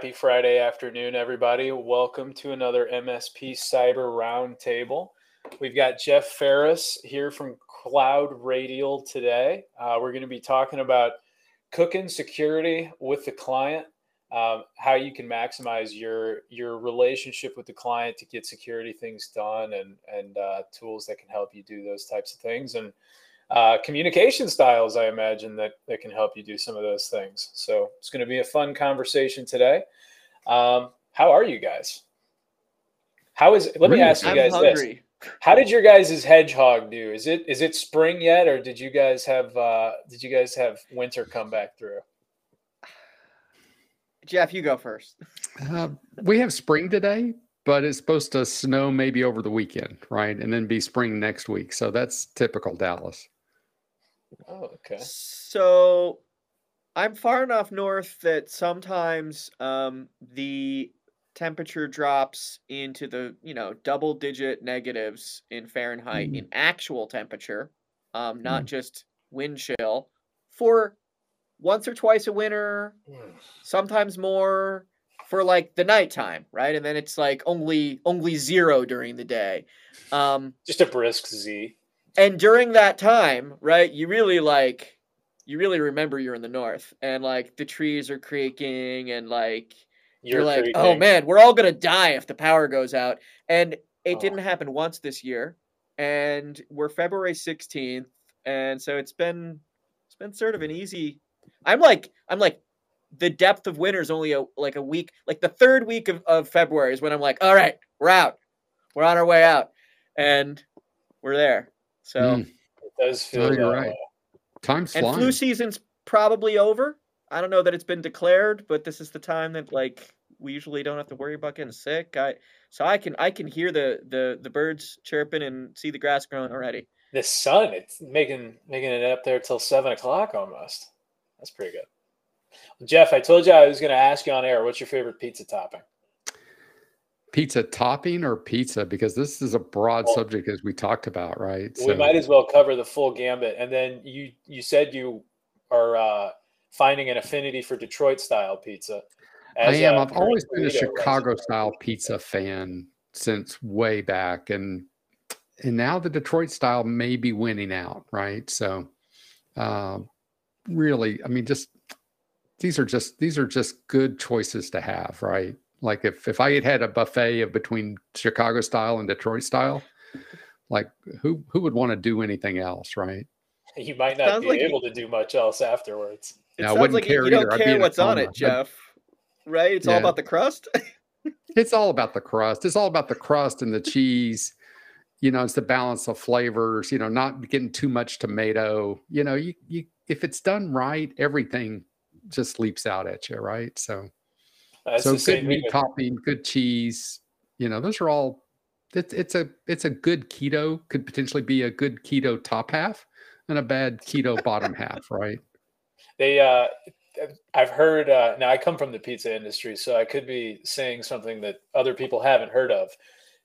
Happy Friday afternoon, everybody. Welcome to another MSP Cyber Roundtable. We've got Jeff Farris here from CloudRadial today. Uh, we're going to be talking about cooking security with the client, um, how you can maximize your your relationship with the client to get security things done, and and uh, tools that can help you do those types of things, and uh, communication styles, I imagine that that can help you do some of those things. So it's going to be a fun conversation today. Um, how are you guys? How is? Let me ask you guys this: How did your guys' hedgehog do? Is it is it spring yet, or did you guys have uh, did you guys have winter come back through? Jeff, you go first. Uh, we have spring today, but it's supposed to snow maybe over the weekend, right? And then be spring next week. So that's typical Dallas. Oh, okay. So I'm far enough north that sometimes um, the temperature drops into the you know double digit negatives in Fahrenheit Mm. in actual temperature, um, not Mm. just wind chill, for once or twice a winter, sometimes more for like the nighttime, right? And then it's like only only zero during the day. Um, Just a brisk Z. and during that time, right, you really like you really remember you're in the north and like the trees are creaking and like you're, like, oh man, we're all gonna die if the power goes out. And it Oh. didn't happen once this year. And we're February 16th. And so it's been it's been sort of an easy I'm like I'm like the depth of winter is only a like a week, like the third week of, of February is when I'm like, all right, we're out. We're on our way out. And we're there. So Mm. It does feel No, you're right. way. Time's and flying. flu season's probably over. I don't know that it's been declared, but this is the time that like we usually don't have to worry about getting sick. I so I can I can hear the the the birds chirping and see the grass growing already. The sun, it's making making it up there till seven o'clock almost. That's pretty good. Jeff, I told you I was going to ask you on air. What's your favorite pizza topping? Pizza topping or pizza? Because this is a broad Well- subject as we talked about, right? we might as well cover the full gambit. And then you you said you are uh, finding an affinity for Detroit style pizza. I am. I've always been a Chicago style pizza fan since way back, and and now the Detroit style may be winning out, right? So, uh, really, I mean, just these are just these are just good choices to have, right? Like if if I had had a buffet of between Chicago style and Detroit style, like who who would want to do anything else, right? You might not Sounds be like you- able to do much else afterwards. It Yeah, I wouldn't like you- care you don't either. I'd be care what's on coma. it, I'd- Jeff. Right? It's all about the crust. It's all about the crust. It's all about the crust and the cheese. You know, it's the balance of flavors. You know, not getting too much tomato. You know, you you if it's done right, everything just leaps out at you, right? So, That's so good meat with- topping, good cheese. You know, those are all. It's it's a it's a good keto could potentially be a good keto top half and a bad keto bottom half, right? they uh i've heard uh now i come from the pizza industry so i could be saying something that other people haven't heard of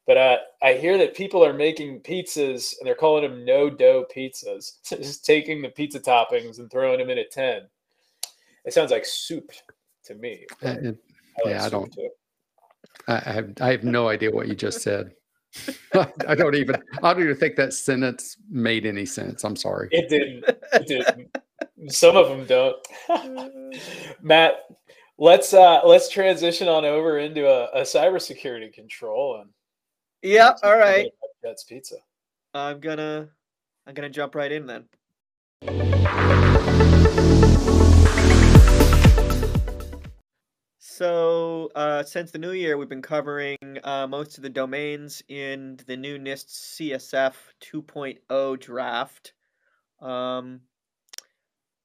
but uh, i hear that people are making pizzas and they're calling them no dough pizzas so just taking the pizza toppings and throwing them in a 10 it sounds like soup to me Uh, it- I yeah, I don't- too. I I have I have no idea what you just said. I don't even I don't even think that sentence made any sense. I'm sorry. it didn't it didn't some of them don't matt let's uh let's transition on over into a, a cybersecurity control and yeah, Let's all talk right. about Jets Pizza. I'm gonna I'm gonna jump right in then. So, uh, since the new year, we've been covering uh, most of the domains in the new NIST CSF 2.0 draft. Um,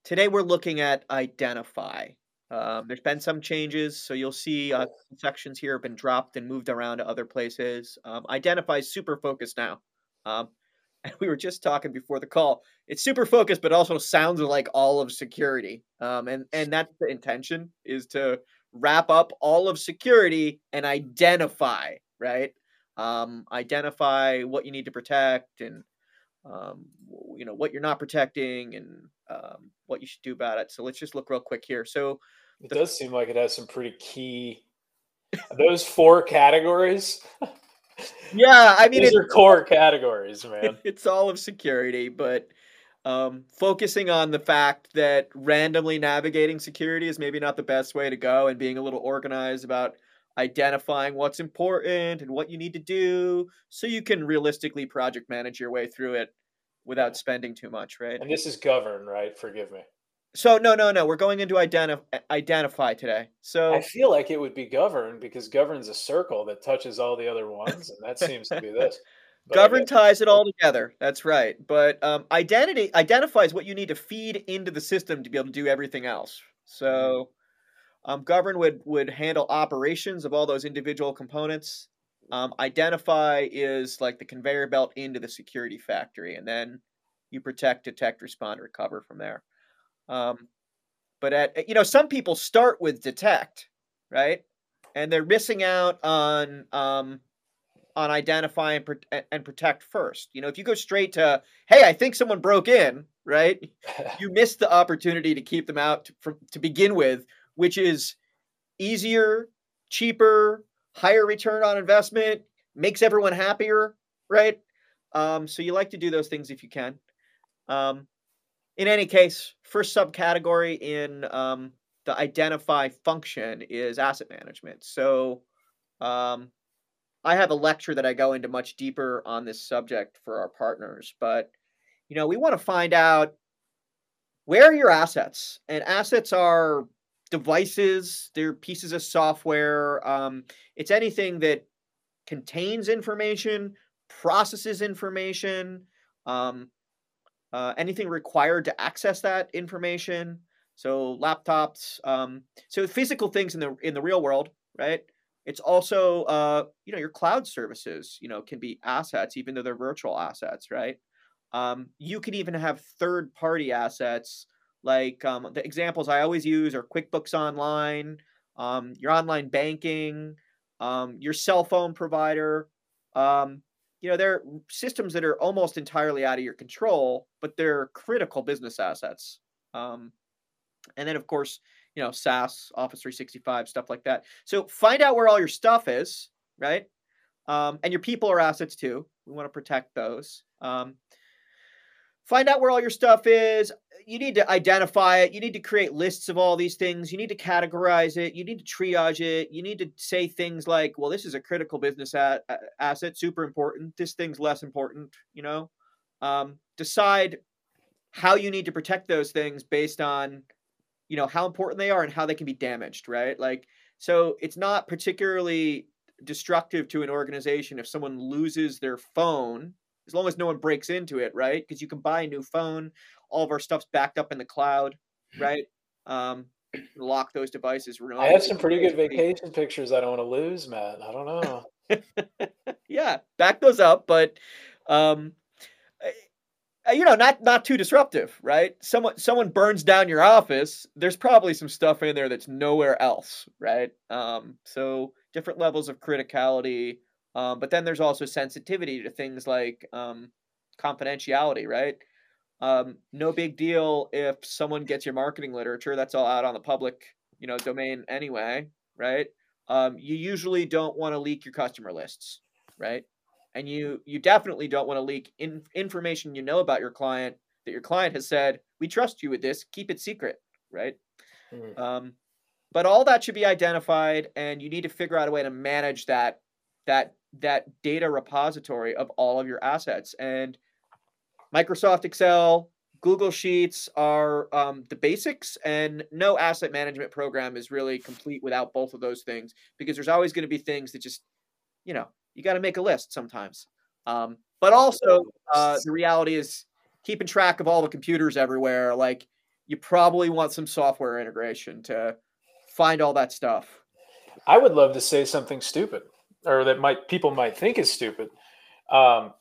today, we're looking at identify. Um, there's been some changes, so you'll see uh, sections here have been dropped and moved around to other places. Um, identify is super focused now. Um, and we were just talking before the call. It's super focused, but also sounds like all of security. Um, and and that's the intention is to wrap up all of security and identify, right? Um, identify what you need to protect and um, you know what you're not protecting and um, what you should do about it. So let's just look real quick here. So It does seem like it has some pretty key. Those four categories. Yeah, I mean, These it, are core categories, man. it's all of security, but um, focusing on the fact that randomly navigating security is maybe not the best way to go, and being a little organized about identifying what's important and what you need to do, so you can realistically project manage your way through it without spending too much, right? And this is govern, right? Forgive me. So no, no, no. We're going into identif- identify today. So I feel like it would be govern because govern's a circle that touches all the other ones, and that seems to be this. Govern ties it all together. That's right. But um, identity identifies what you need to feed into the system to be able to do everything else. So um, govern would would handle operations of all those individual components. Um, identify is like the conveyor belt into the security factory, and then you protect, detect, respond, recover from there. Um, but at you know, some people start with detect, right? And they're missing out on um, on identify and, pro- and protect first. You know, if you go straight to, hey, I think someone broke in, right? You miss the opportunity to keep them out to, from, to begin with, which is easier, cheaper, higher return on investment, makes everyone happier, right? Um, so you like to do those things if you can. Um, in any case, first subcategory in um, the identify function is asset management. So um, I have a lecture that I go into much deeper on this subject for our partners, but you know, we want to find out where are your assets, and assets are devices, they're pieces of software. Um, it's anything that contains information, processes information, um, uh, anything required to access that information. So laptops, um, so physical things in the in the real world, right? It's also, uh, you know, your cloud services, you know, can be assets, even though they're virtual assets, right? Um, you can even have third party assets. Like um, the examples I always use are QuickBooks Online, um, your online banking, um, your cell phone provider. Um, you know, they're systems that are almost entirely out of your control, but they're critical business assets. Um, and then, of course, you know, SaaS, Office 365, stuff like that. So find out where all your stuff is, right? Um, and your people are assets too. We want to protect those. Um, find out where all your stuff is. You need to identify it. You need to create lists of all these things. You need to categorize it. You need to triage it. You need to say things like, well, this is a critical business a- asset, super important. This thing's less important, you know? Um, decide how you need to protect those things based on you know how important they are and how they can be damaged right like so it's not particularly destructive to an organization if someone loses their phone as long as no one breaks into it right because you can buy a new phone all of our stuff's backed up in the cloud right um lock those devices I have some pretty good vacation pictures I don't want to lose, Matt. I don't know. yeah back those up but um you know not not too disruptive right? Someone someone burns down your office there's probably some stuff in there that's nowhere else right? Um so different levels of criticality um but then there's also sensitivity to things like um confidentiality right? Um no big deal if someone gets your marketing literature that's all out on the public you know domain anyway right? Um you usually don't want to leak your customer lists right and you you definitely don't want to leak in, information you know about your client that your client has said we trust you with this keep it secret right Hmm. um, but all that should be identified and you need to figure out a way to manage that that that data repository of all of your assets and microsoft excel google sheets are um, the basics and no asset management program is really complete without both of those things because there's always going to be things that just you know you got to make a list sometimes. Um, but also, uh, the reality is keeping track of all the computers everywhere. Like, you probably want some software integration to find all that stuff. I would love to say something stupid, or that might people might think is stupid. Um,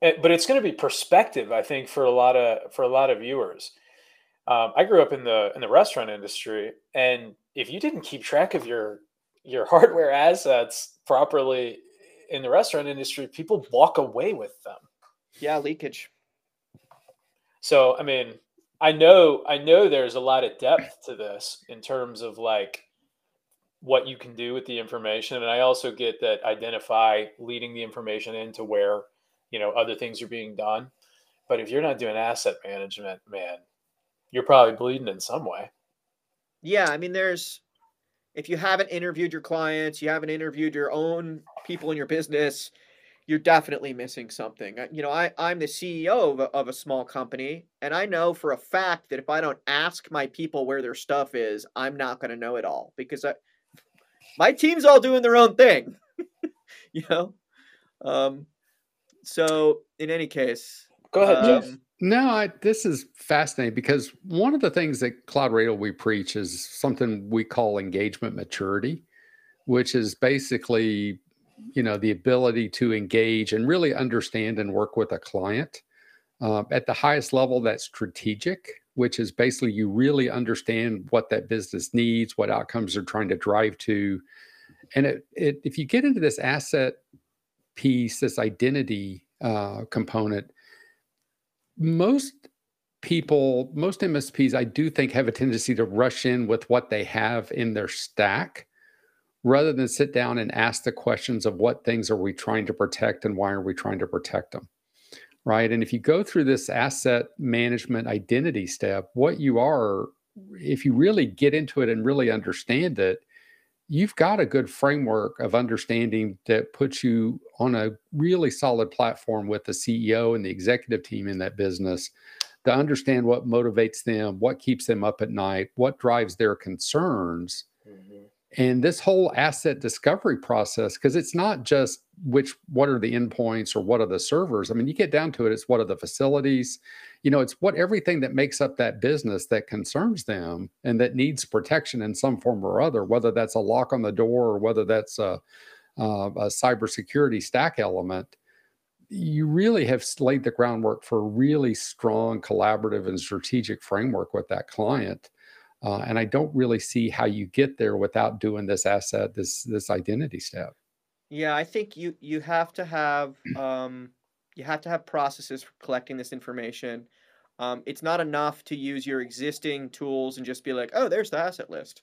it- but it's going to be perspective, I think, for a lot of for a lot of viewers. Um, I grew up in the in the restaurant industry, and if you didn't keep track of your your hardware assets properly in the restaurant industry, people walk away with them. Yeah, leakage. So, I mean, I know I know there's a lot of depth to this in terms of like what you can do with the information and I also get that identify leading the information into where, you know, other things are being done. But if you're not doing asset management, man, you're probably bleeding in some way. Yeah, I mean there's if you haven't interviewed your clients, you haven't interviewed your own people in your business, you're definitely missing something. You know, I, I'm the CEO of a, of a small company, and I know for a fact that if I don't ask my people where their stuff is, I'm not going to know it all because I, my team's all doing their own thing, you know? Um, so, in any case, go ahead, um, Jeff. No, I, this is fascinating because one of the things that CloudRadial we preach is something we call engagement maturity, which is basically, you know, the ability to engage and really understand and work with a client uh, at the highest level. That's strategic, which is basically you really understand what that business needs, what outcomes they're trying to drive to, and it, it if you get into this asset piece, this identity uh, component most people, most MSPs, I do think have a tendency to rush in with what they have in their stack rather than sit down and ask the questions of what things are we trying to protect and why are we trying to protect them. Right. And if you go through this asset management identity step, what you are, if you really get into it and really understand it, you've got a good framework of understanding that puts you on a really solid platform with the CEO and the executive team in that business to understand what motivates them, what keeps them up at night, what drives their concerns. And this whole asset discovery process, because it's not just which what are the endpoints or what are the servers. I mean, you get down to it, it's what are the facilities, you know, it's what everything that makes up that business that concerns them and that needs protection in some form or other, whether that's a lock on the door or whether that's a, a, a cybersecurity stack element. You really have laid the groundwork for a really strong collaborative and strategic framework with that client. Uh, and I don't really see how you get there without doing this asset, this this identity step. Yeah, I think you you have to have um, you have to have processes for collecting this information. Um, it's not enough to use your existing tools and just be like, oh, there's the asset list.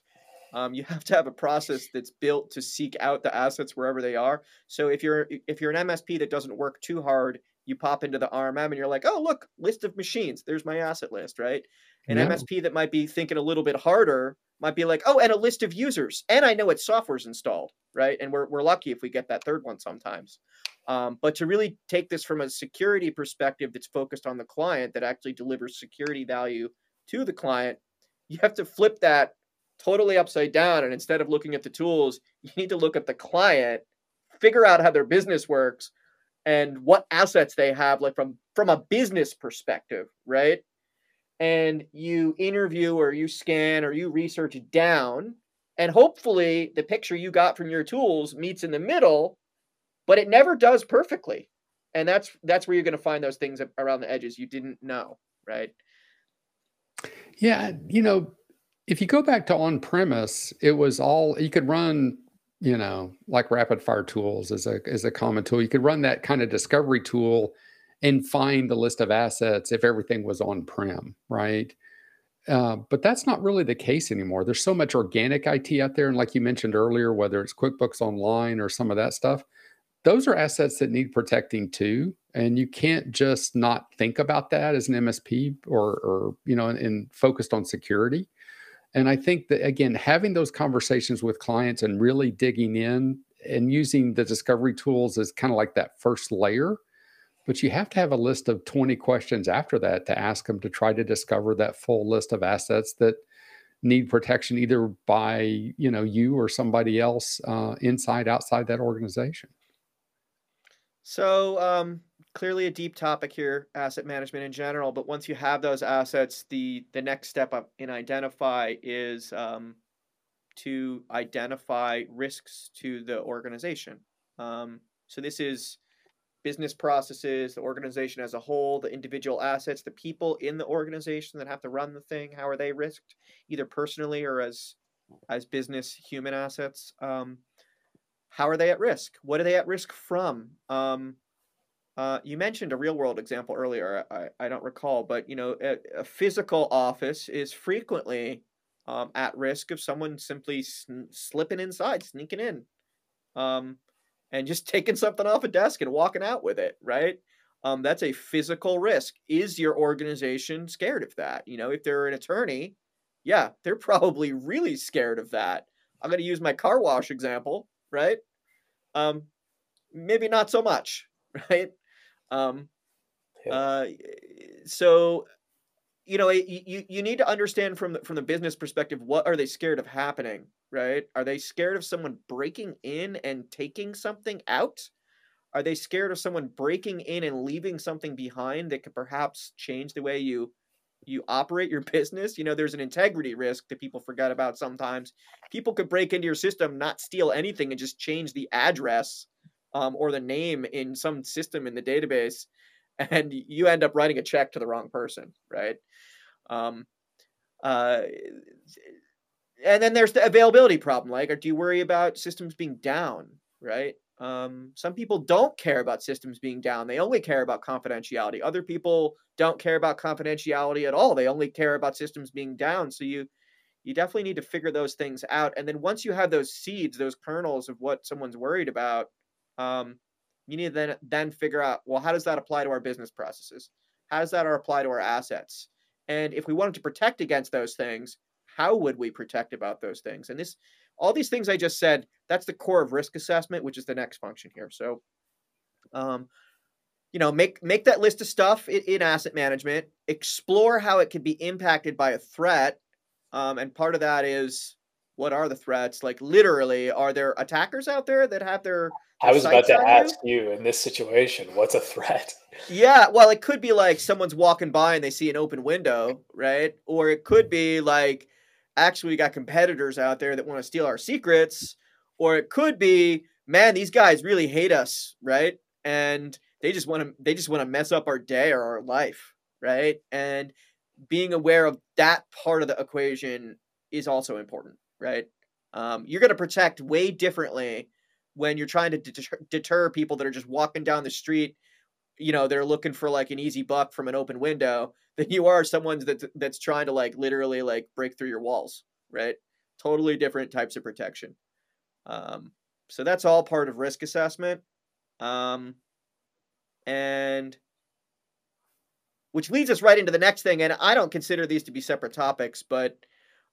Um, you have to have a process that's built to seek out the assets wherever they are. So if you're if you're an MSP that doesn't work too hard, you pop into the RMM and you're like, oh look, list of machines. There's my asset list, right? An yeah. MSP that might be thinking a little bit harder might be like, oh, and a list of users, and I know its software's installed, right? And we're we're lucky if we get that third one sometimes. Um, but to really take this from a security perspective that's focused on the client, that actually delivers security value to the client, you have to flip that totally upside down. And instead of looking at the tools, you need to look at the client, figure out how their business works, and what assets they have, like from from a business perspective, right? And you interview or you scan or you research down, and hopefully the picture you got from your tools meets in the middle but it never does perfectly. And that's that's where you're going to find those things around the edges you didn't know right? Yeah you know if you go back to on premise it was all you could run you know like RapidFire Tools as a as a common tool. You could run that kind of discovery tool and find the list of assets if everything was on prem right uh, but that's not really the case anymore. There's so much organic IT out there. And like you mentioned earlier, whether it's QuickBooks Online or some of that stuff, those are assets that need protecting too and you can't just not think about that as an msp or or you know and, and, focused on security and i think that again having those conversations with clients and really digging in and using the discovery tools as kind of like that first layer but you have to have a list of 20 questions after that to ask them to try to discover that full list of assets that need protection either by you know you or somebody else uh, inside outside that organization so um, clearly a deep topic here, asset management in general. But once you have those assets, the the next step up in identify is um, to identify risks to the organization. Um, so this is business processes, the organization as a whole, the individual assets, the people in the organization that have to run the thing. How are they risked, either personally or as as business human assets? Um, how are they at risk? What are they at risk from? Um, uh, you mentioned a real world example earlier. I, I don't recall, but you know, a, a physical office is frequently um, at risk of someone simply sn- slipping inside, sneaking in, um, and just taking something off a desk and walking out with it. Right? Um, that's a physical risk. Is your organization scared of that? You know, if they're an attorney, yeah, they're probably really scared of that. I'm going to use my car wash example, right? Um, maybe not so much, right? Um, yeah. uh, so you know you, you need to understand from the, from the business perspective what are they scared of happening right? Are they scared of someone breaking in and taking something out? Are they scared of someone breaking in and leaving something behind that could perhaps change the way you you operate your business? You know there's an integrity risk that people forget about sometimes. People could break into your system not steal anything and just change the address um, or the name in some system in the database, and you end up writing a check to the wrong person, right? Um, uh, and then there's the availability problem. Like, or do you worry about systems being down, right? Um, some people don't care about systems being down. They only care about confidentiality. Other people don't care about confidentiality at all. They only care about systems being down. So you you definitely need to figure those things out. And then once you have those seeds, those kernels of what someone's worried about, um, you need to then then figure out well how does that apply to our business processes how does that apply to our assets and if we wanted to protect against those things how would we protect about those things and this all these things i just said that's the core of risk assessment which is the next function here so um, you know make make that list of stuff in, in asset management explore how it could be impacted by a threat um, and part of that is what are the threats like literally are there attackers out there that have their I was about to ask you? you in this situation, what's a threat? Yeah, well, it could be like someone's walking by and they see an open window, right? Or it could be like actually we got competitors out there that want to steal our secrets, or it could be man, these guys really hate us, right? And they just want to they just want to mess up our day or our life, right? And being aware of that part of the equation is also important, right? Um, you're going to protect way differently when you're trying to deter, deter people that are just walking down the street you know they're looking for like an easy buck from an open window than you are someone that's that's trying to like literally like break through your walls right? Totally different types of protection. Um, so that's all part of risk assessment. Um, and which leads us right into the next thing and i don't consider these to be separate topics but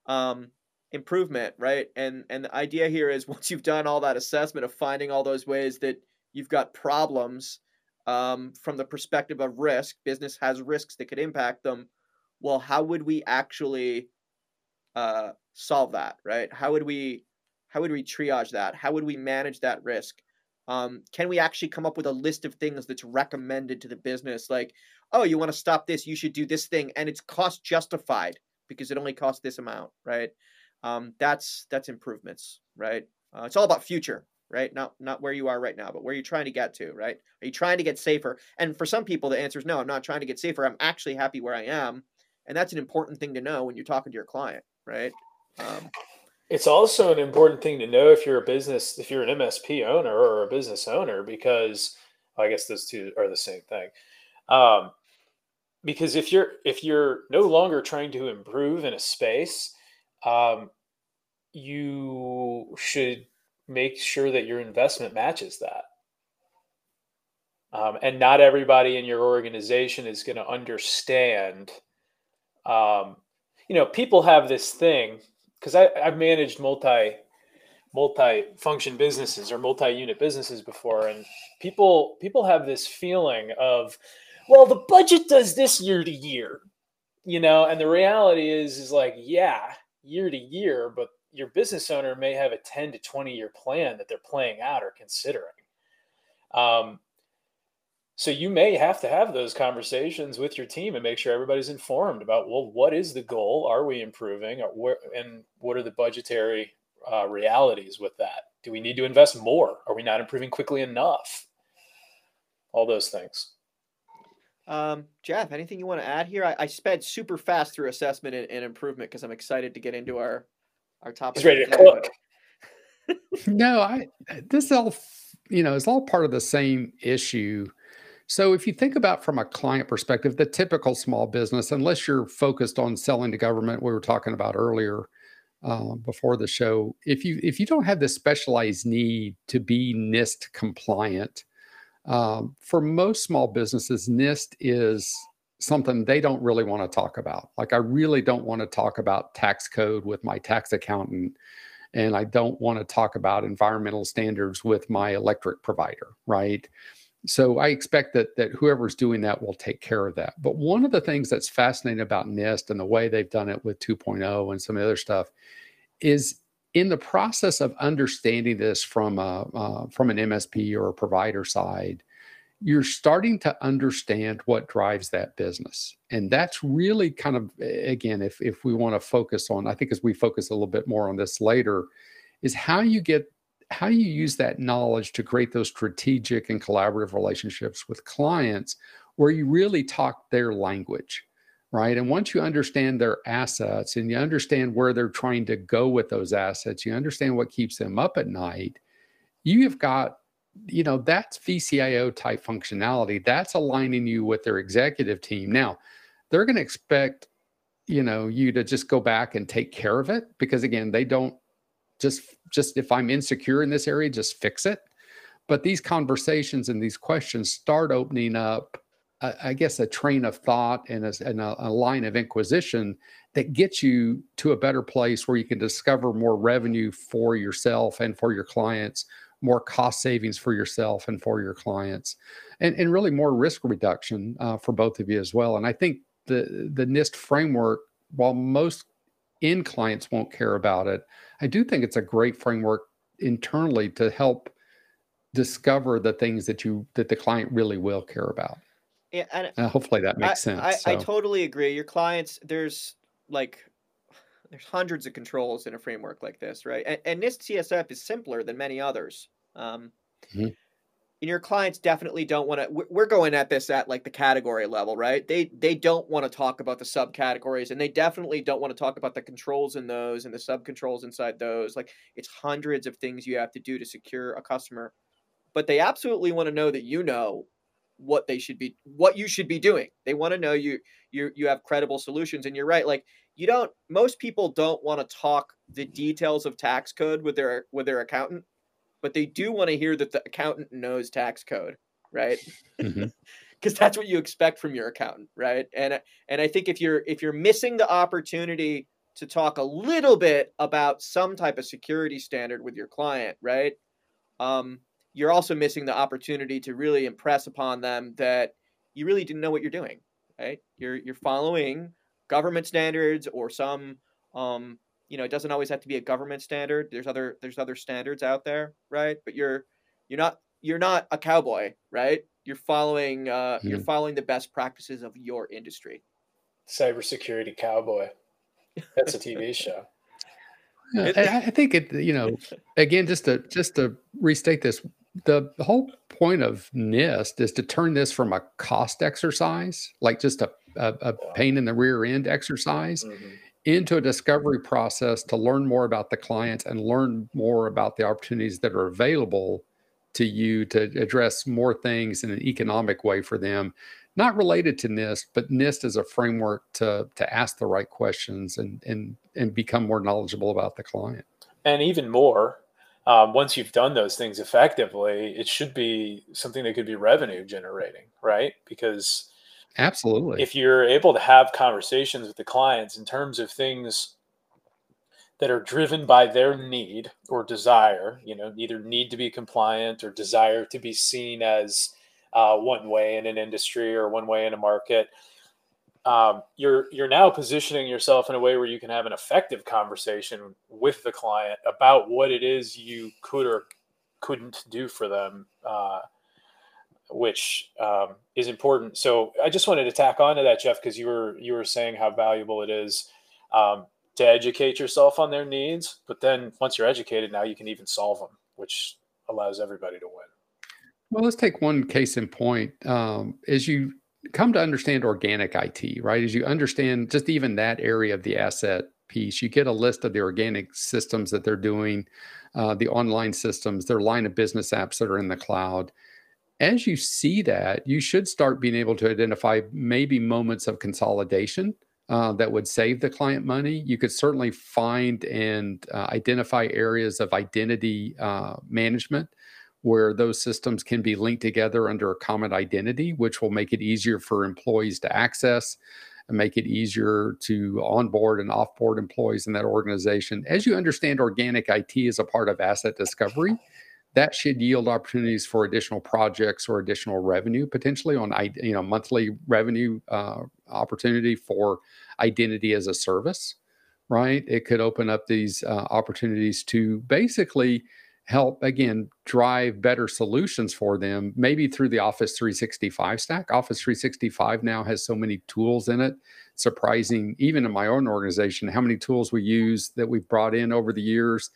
um, improvement, right? And and the idea here is once you've done all that assessment of finding all those ways that you've got problems um, from the perspective of risk, business has risks that could impact them. Well, how would we actually uh, solve that, right? How would we how would we triage that? How would we manage that risk? Um, can we actually come up with a list of things that's recommended to the business? Like, oh, you want to stop this, you should do this thing, and it's cost justified because it only costs this amount, right? um, that's that's improvements, right? Uh, it's all about future, right? Not not where you are right now, but where you're trying to get to, right? Are you trying to get safer? And for some people, the answer is no. I'm not trying to get safer. I'm actually happy where I am, and that's an important thing to know when you're talking to your client, right? Um, it's also an important thing to know if you're a business, if you're an MSP owner or a business owner, because I guess those two are the same thing. Um, because if you're if you're no longer trying to improve in a space, um, you should make sure that your investment matches that. Um, and not everybody in your organization is going to understand. Um, you know, people have this thing because I've managed multi multi-function businesses or multi-unit businesses before, and people people have this feeling of, well, the budget does this year to year, you know, and the reality is is like, yeah, year to year, but your business owner may have a 10 to 20 year plan that they're playing out or considering. Um, so you may have to have those conversations with your team and make sure everybody's informed about well, what is the goal? Are we improving? Or where, and what are the budgetary uh, realities with that? Do we need to invest more? Are we not improving quickly enough? All those things. Um, Jeff, anything you want to add here? I, I sped super fast through assessment and, and improvement because I'm excited to get into our our topic. He's ready to cook. no, I this all you know is all part of the same issue. So if you think about from a client perspective, the typical small business, unless you're focused on selling to government, we were talking about earlier uh, before the show, if you if you don't have this specialized need to be NIST compliant, um, for most small businesses, NIST is something they don't really want to talk about. Like I really don't want to talk about tax code with my tax accountant and I don't want to talk about environmental standards with my electric provider, right? So I expect that that whoever's doing that will take care of that. But one of the things that's fascinating about NIST and the way they've done it with 2.0 and some other stuff is in the process of understanding this from a uh, from an MSP or a provider side, you're starting to understand what drives that business, and that's really kind of again, if if we want to focus on, I think as we focus a little bit more on this later, is how you get how you use that knowledge to create those strategic and collaborative relationships with clients where you really talk their language right? And once you understand their assets and you understand where they're trying to go with those assets you understand what keeps them up at night you have got you know that's vcio type functionality. That's aligning you with their executive team. Now they're going to expect you know you to just go back and take care of it because again they don't just just if i'm insecure in this area just fix it. But these conversations and these questions start opening up I guess a train of thought and, a, and a, a, line of inquisition that gets you to a better place where you can discover more revenue for yourself and for your clients, more cost savings for yourself and for your clients, and, and really more risk reduction uh, for both of you as well. And I think the the NIST framework, while most end clients won't care about it. I do think it's a great framework internally to help discover the things that you that the client really will care about. Yeah, and uh, hopefully that makes I, sense. I, so. I totally agree. Your clients, there's like there's hundreds of controls in a framework like this, right? And, and NIST CSF is simpler than many others. Um, mm-hmm. and your clients definitely don't want to we're going at this at like the category level right? They they don't want to talk about the subcategories and they definitely don't want to talk about the controls in those and the subcontrols inside those. Like it's hundreds of things you have to do to secure a customer but they absolutely want to know that you know what they should be what you should be doing. They want to know you you you have credible solutions and you're right like you don't most people don't want to talk the details of tax code with their with their accountant but they do want to hear that the accountant knows tax code, right? Because mm-hmm. that's what you expect from your accountant, right? And and I think if you're if you're missing the opportunity to talk a little bit about some type of security standard with your client, right? Um, you're also missing the opportunity to really impress upon them that you really didn't know what you're doing, right? You're you're following government standards or some um, you know, it doesn't always have to be a government standard. There's other there's other standards out there, right? But you're you're not you're not a cowboy, right? You're following uh, mm-hmm. you're following the best practices of your industry. Cybersecurity cowboy. That's a TV show. Yeah, I think it. You know, again, just to just to restate this, the whole point of NIST is to turn this from a cost exercise, like just a a, a pain in the rear end exercise, mm-hmm into a discovery process to learn more about the clients and learn more about the opportunities that are available to you to address more things in an economic way for them not related to NIST, but NIST is a framework to to ask the right questions and and and become more knowledgeable about the client. And even more, um, once you've done those things effectively, it should be something that could be revenue generating, right? Because Absolutely. If you're able to have conversations with the clients in terms of things that are driven by their need or desire, you know, either need to be compliant or desire to be seen as uh, one way in an industry or one way in a market, um, you're you're now positioning yourself in a way where you can have an effective conversation with the client about what it is you could or couldn't do for them uh, which um, is important. So I just wanted to tack on to that, Jeff, because you were you were saying how valuable it is um, to educate yourself on their needs. But then once you're educated, now you can even solve them, which allows everybody to win. Well, let's take one case in point. Um, as you come to understand organic IT, right? As you understand just even that area of the asset piece, you get a list of the organic systems that they're doing, uh, the online systems, their line of business apps that are in the cloud as you see that, you should start being able to identify maybe moments of consolidation uh, that would save the client money. You could certainly find and uh, identify areas of identity uh, management where those systems can be linked together under a common identity, which will make it easier for employees to access and make it easier to onboard and offboard employees in that organization. As you understand organic IT as a part of asset discovery, that should yield opportunities for additional projects or additional revenue potentially on you know monthly revenue uh, opportunity for identity as a service right? It could open up these uh, opportunities to basically help again drive better solutions for them maybe through the office 365 stack. Office 365 now has so many tools in it. Surprising even in my own organization how many tools we use that we've brought in over the years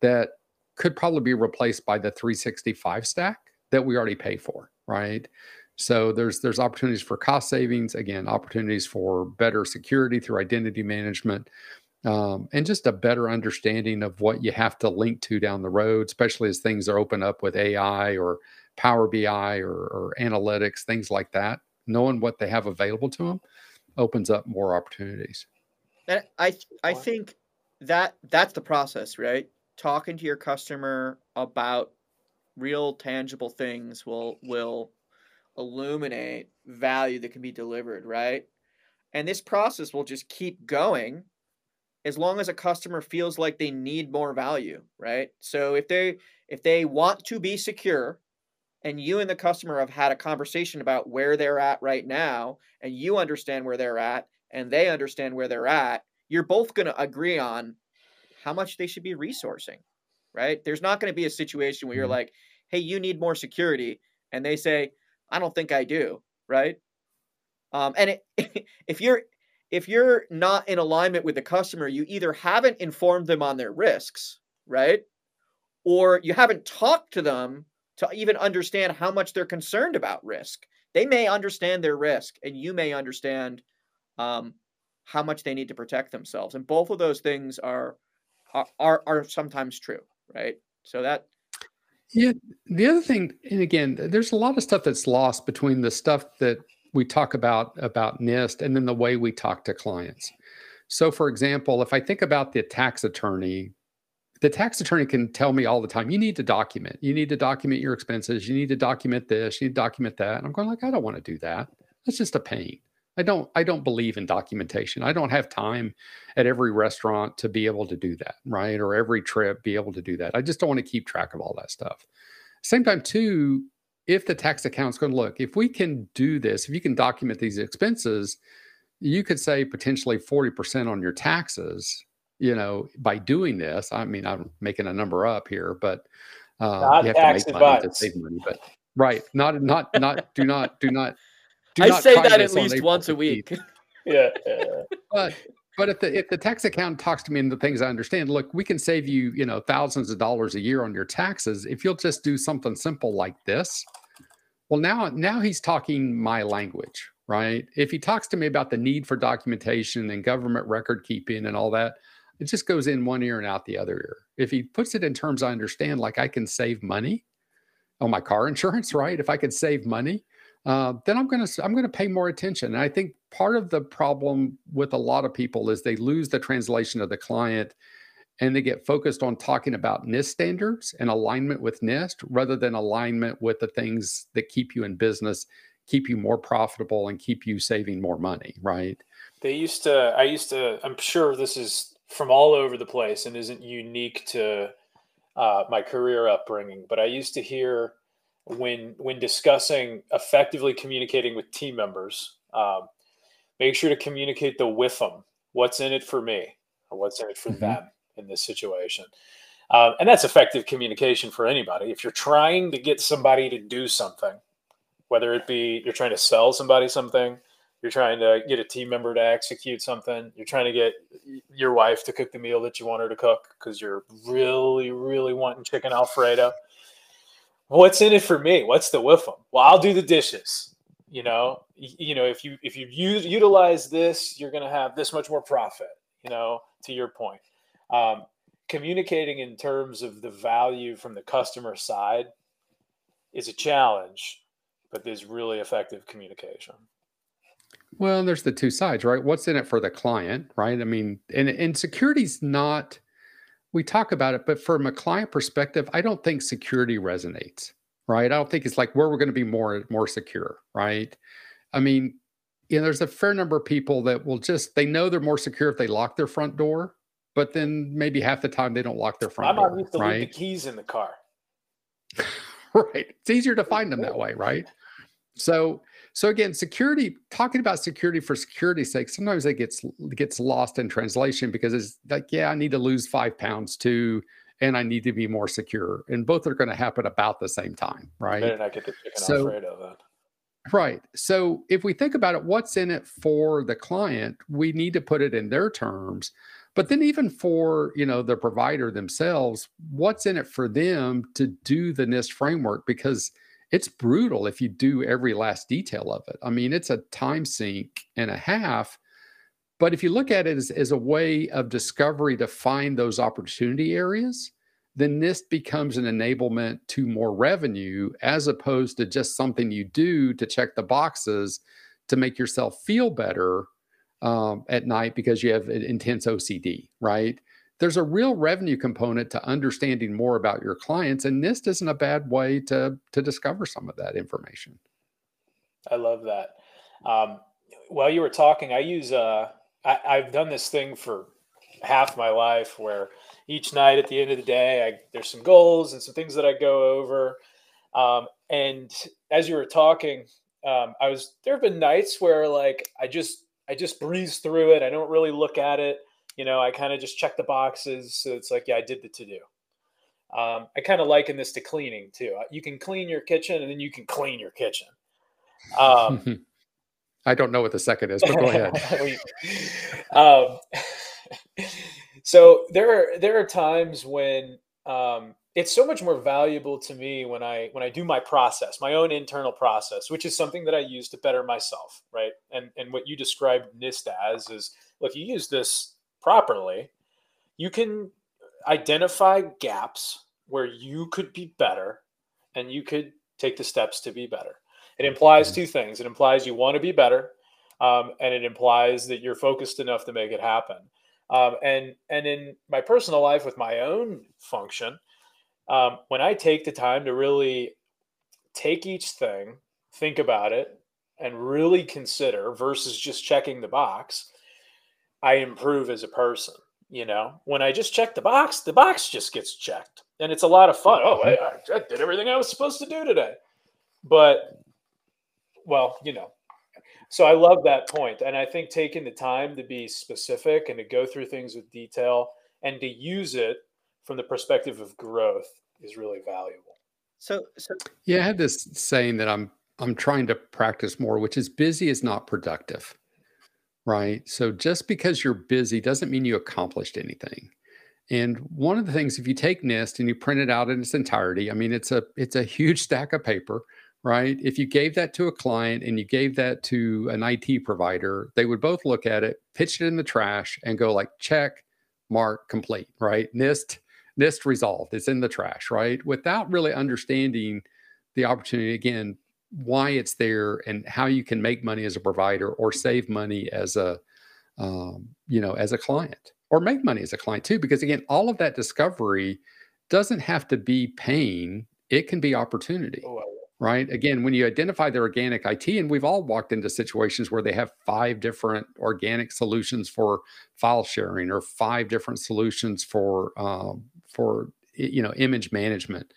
that could probably be replaced by the 365 stack that we already pay for, right? So there's there's opportunities for cost savings, again, opportunities for better security through identity management, um, and just a better understanding of what you have to link to down the road, especially as things are open up with AI or Power BI or, or analytics, things like that. Knowing what they have available to them opens up more opportunities. I I think that that's the process, right? Talking to your customer about real tangible things will will illuminate value that can be delivered, right? And this process will just keep going as long as a customer feels like they need more value, right? So if they if they want to be secure and you and the customer have had a conversation about where they're at right now and you understand where they're at and they understand where they're at, you're both going to agree on how much they should be resourcing, right? There's not going to be a situation where you're mm-hmm. like, hey, you need more security. And they say, I don't think I do, right? Um, and it, if you're if you're not in alignment with the customer, you either haven't informed them on their risks, right? Or you haven't talked to them to even understand how much they're concerned about risk. They may understand their risk, and you may understand um, how much they need to protect themselves. And both of those things are are are sometimes true, right? So that yeah, the other thing, and again, there's a lot of stuff that's lost between the stuff that we talk about about NIST and then the way we talk to clients. So, for example, if I think about the tax attorney, the tax attorney can tell me all the time, you need to document, you need to document your expenses, you need to document this, you need to document that. And I'm going like, I don't want to do that. That's just a pain. I don't I don't believe in documentation. I don't have time at every restaurant to be able to do that, right? Or every trip be able to do that. I just don't want to keep track of all that stuff. Same time too, if the tax account's going to look, if we can do this, if you can document these expenses, you could say potentially 40% on your taxes, you know, by doing this. I mean, I'm making a number up here, but uh, you have to make money to save money. But right, not not not do not do not I say that at least once a week. yeah, yeah. But but if the if the tax accountant talks to me and the things I understand, look, we can save you, you know, thousands of dollars a year on your taxes if you'll just do something simple like this. Well, now now he's talking my language, right? If he talks to me about the need for documentation and government record keeping and all that, it just goes in one ear and out the other ear. If he puts it in terms I understand, like I can save money on my car insurance, right? If I could save money, uh, then I'm going to I'm going to pay more attention. And I think part of the problem with a lot of people is they lose the translation of the client and they get focused on talking about NIST standards and alignment with NIST rather than alignment with the things that keep you in business, keep you more profitable, and keep you saving more money. Right? They used to. I used to. I'm sure this is from all over the place and isn't unique to uh, my career upbringing, but I used to hear when when discussing effectively communicating with team members. Um, make sure to communicate the with them. What's in it for me, or what's in it for mm-hmm. them in this situation. Um, and that's effective communication for anybody. If you're trying to get somebody to do something, whether it be you're trying to sell somebody something, you're trying to get a team member to execute something, you're trying to get your wife to cook the meal that you want her to cook because you're really, really wanting chicken Alfredo what's in it for me? What's the with them? Well, I'll do the dishes. You know, you, know, if you if you use, utilize this, you're to have this much more profit. You know, to your point, um, communicating in terms of the value from the customer side is a challenge, but there's really effective communication. Well, there's the two sides, right? What's in it for the client, right? I mean, and and security's not. We talk about it, but from a client perspective, I don't think security resonates, right? I don't think it's like where we're going to be more more secure, right? I mean, you know, there's a fair number of people that will just they know they're more secure if they lock their front door, but then maybe half the time they don't lock their front I'm door. not used to right? leave the keys in the car. right. It's easier to find them that way, right? So so again, security talking about security for security's sake, sometimes it gets gets lost in translation because it's like, yeah, I need to lose five pounds too, and I need to be more secure. And both are going to happen about the same time, right? Better not get the chicken So- Alfredo then. Right. So if we think about it, what's in it for the client, we need to put it in their terms. But then even for, you know, the provider themselves, what's in it for them to do the NIST framework? Because it's brutal if you do every last detail of it. I mean, it's a time sink and a half. But if you look at it as, as a way of discovery to find those opportunity areas, then NIST becomes an enablement to more revenue as opposed to just something you do to check the boxes to make yourself feel better um, at night because you have intense OCD, right? There's a real revenue component to understanding more about your clients, and NIST isn't a bad way to to discover some of that information. I love that. Um, while you were talking, I use uh, I, I've done this thing for half my life where each night at the end of the day, I, there's some goals and some things that I go over. Um, and as you were talking, um, I was there have been nights where like I just I just breeze through it. I don't really look at it. You know, I kind of just check the boxes. So it's like, yeah, I did the to do. Um, I kind of liken this to cleaning too. You can clean your kitchen and then you can clean your kitchen. Um, I don't know what the second is, but go ahead. um, so there are there are times when um, it's so much more valuable to me when I when I do my process, my own internal process, which is something that I use to better myself, right? And and what you described NIST as is, look, you use this properly, you can identify gaps where you could be better, and you could take the steps to be better. It implies two things. It implies you want to be better, um, and it implies that you're focused enough to make it happen. Um, and and in my personal life with my own function, um, when I take the time to really take each thing, think about it, and really consider versus just checking the box, I improve as a person. You know, when I just check the box, the box just gets checked, and it's a lot of fun. Oh, I, I did everything I was supposed to do today, but well, you know, so I love that point, and I think taking the time to be specific and to go through things with detail and to use it from the perspective of growth is really valuable. So, so Yeah, I have this saying that I'm I'm trying to practice more, which is busy is not productive. Right? So just because you're busy doesn't mean you accomplished anything. And one of the things if you take NIST and you print it out in its entirety, I mean it's a it's a huge stack of paper, right? If you gave that to a client and you gave that to an IT provider, they would both look at it, pitch it in the trash and go like check, mark, complete, right? NIST NIST resolved. It's in the trash, right? Without really understanding the opportunity again, why it's there and how you can make money as a provider or save money as a, um, you know, as a client or make money as a client too. Because again, all of that discovery doesn't have to be pain. It can be opportunity Oh, right? Again, when you identify the organic IT, and we've all walked into situations where they have five different organic solutions for file sharing or five different solutions for um, for you know image management,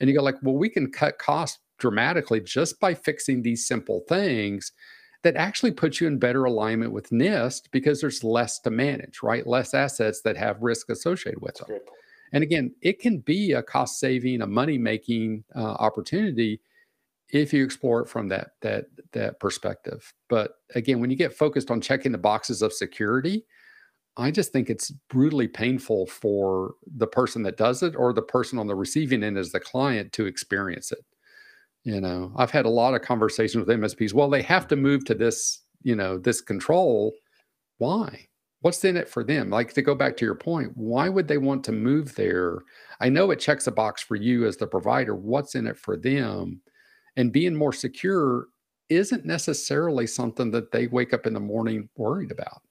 and you go like, well, we can cut costs dramatically just by fixing these simple things that actually put you in better alignment with NIST because there's less to manage, right? Less assets that have risk associated with that's them. great. And again, it can be a cost saving, a money making uh, opportunity if you explore it from that that that perspective. But again, when you get focused on checking the boxes of security, I just think it's brutally painful for the person that does it or the person on the receiving end as the client to experience it. You know, I've had a lot of conversations with MSPs. Well, they have to move to this, you know, this control. Why? what's in it for them? Like to go back to your point, why would they want to move there? I know it checks a box for you as the provider. What's in it for them? And being more secure isn't necessarily something that they wake up in the morning worried about.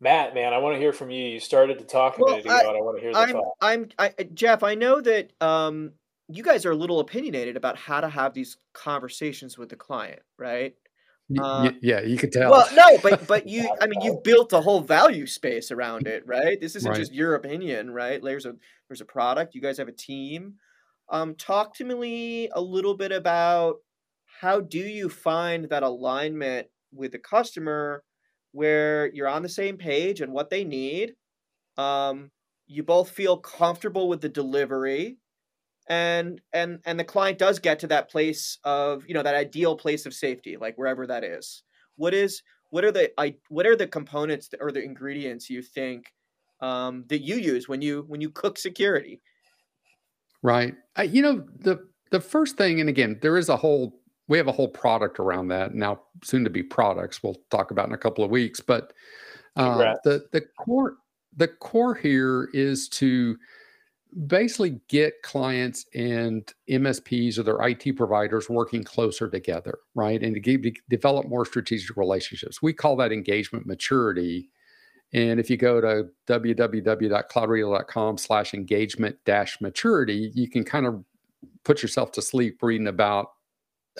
Matt, man, I want to hear from you. You started to talk a well, minute ago, I, I want to hear the I'm, thought. I'm, I, Jeff. I know that um, you guys are a little opinionated about how to have these conversations with the client, right? Uh, yeah, you could tell. Well, no, but but you, I mean, you've built a whole value space around it, right? This isn't right. just your opinion, right? There's a there's a product. You guys have a team. Um, talk to me a little bit about how do you find that alignment with the customer, where you're on the same page and what they need. Um, you both feel comfortable with the delivery and and and the client does get to that place of you know that ideal place of safety like wherever that is. What is what are the i what are the components or the ingredients you think um, that you use when you when you cook security? Right. I, you know the the first thing and again there is a whole we have a whole product around that now soon to be products. We'll talk about in a couple of weeks but uh, the the core the core here is to basically get clients and MSPs or their IT providers working closer together, right? And to, to develop more strategic relationships. We call that engagement maturity. And if you go to www.cloudradial.com slash engagement dash maturity, you can kind of put yourself to sleep reading about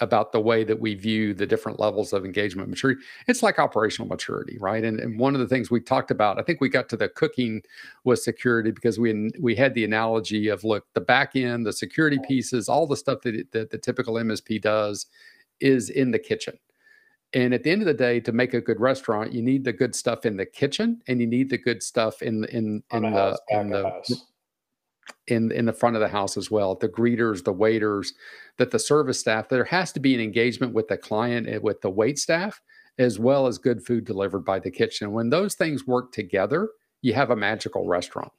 about the way that we view the different levels of engagement maturity. It's like operational maturity, right? And, and one of the things we talked about, I think we got to the cooking was security because we we had the analogy of look, the back end, the security pieces, all the stuff that, it, that the typical MSP does is in the kitchen. And at the end of the day, to make a good restaurant, you need the good stuff in the kitchen, and you need the good stuff in in in the house, in the in in the front of the house as well the greeters the waiters that the service staff there has to be an engagement with the client and with the wait staff as well as good food delivered by the kitchen. When those things work together you have a magical restaurant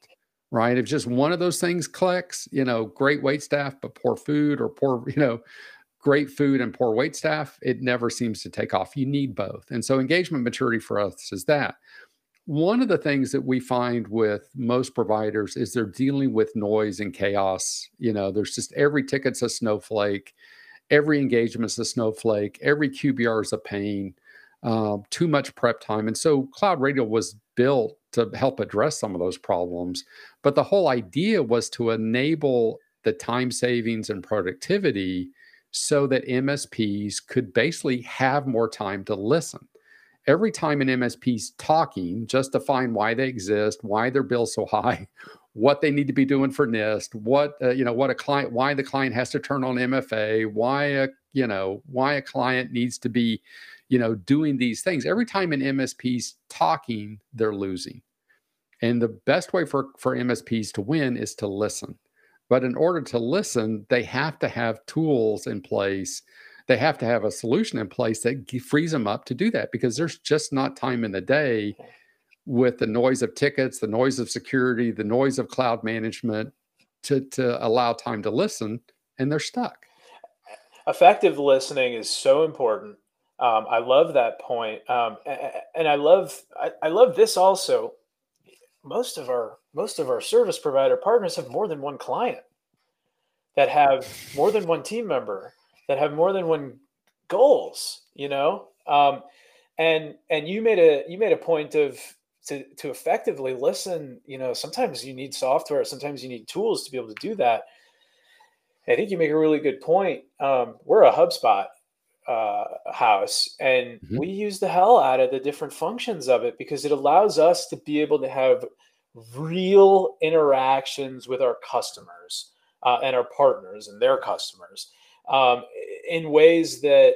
right? If just one of those things clicks you know great wait staff but poor food or poor you know great food and poor wait staff it never seems to take off. You need both. And so engagement maturity for us is that one of the things that we find with most providers is they're dealing with noise and chaos. You know, there's just every ticket's a snowflake, every engagement's a snowflake, every QBR is a pain, uh, too much prep time. And so CloudRadial was built to help address some of those problems. But the whole idea was to enable the time savings and productivity so that MSPs could basically have more time to listen every time an MSP's talking, justifying why they exist, why their bill's so high, what they need to be doing for NIST, what uh, you know, what a client, why the client has to turn on MFA, why a you know, why a client needs to be, you know, doing these things. Every time an MSP's talking, they're losing. And the best way for for MSPs to win is to listen. But in order to listen, they have to have tools in place they have to have a solution in place that frees them up to do that because there's just not time in the day with the noise of tickets, the noise of security, the noise of cloud management to, to allow time to listen, and they're stuck. Effective listening is so important. Um, I love that point, um, and I love I, I love this also. Most of our most of our service provider partners have more than one client that have more than one team member that have more than one goals you know? Um, and and you made a you made a point of to to effectively listen you know sometimes you need software sometimes you need tools to be able to do that. I think you make a really good point. Um, we're a hubspot uh, house and mm-hmm. we use the hell out of the different functions of it because it allows us to be able to have real interactions with our customers uh, and our partners and their customers um, in ways that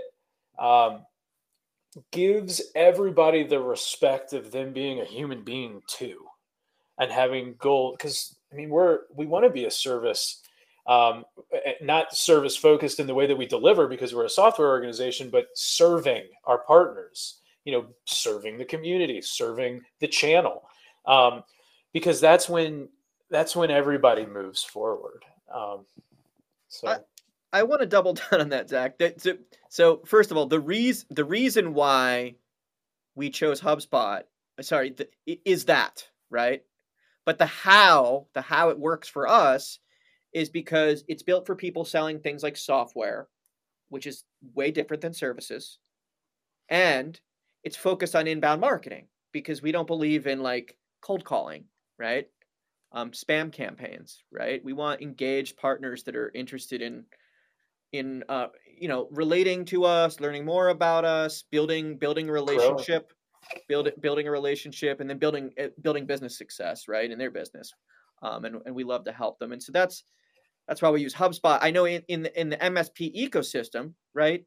um, gives everybody the respect of them being a human being too, and having goal. Because I mean, we're we want to be a service, um, not service focused in the way that we deliver because we're a software organization, but serving our partners. You know, serving the community, serving the channel, um, because that's when that's when everybody moves forward. Um, so. I- want to double down on that, Zack. That, so, first of all, the reason the reason why we chose HubSpot sorry, the, is that right? But the how, the how it works for us is because it's built for people selling things like software, which is way different than services. And it's focused on inbound marketing because we don't believe in like cold calling, right? Um, spam campaigns, right? We want engaged partners that are interested in in uh, you know relating to us, learning more about us, building building a relationship, build, building a relationship, and then building eh, building business success, right, in their business. Um, and, and we love to help them. And so that's that's why we use HubSpot. I know in, in the, in the MSP ecosystem, right,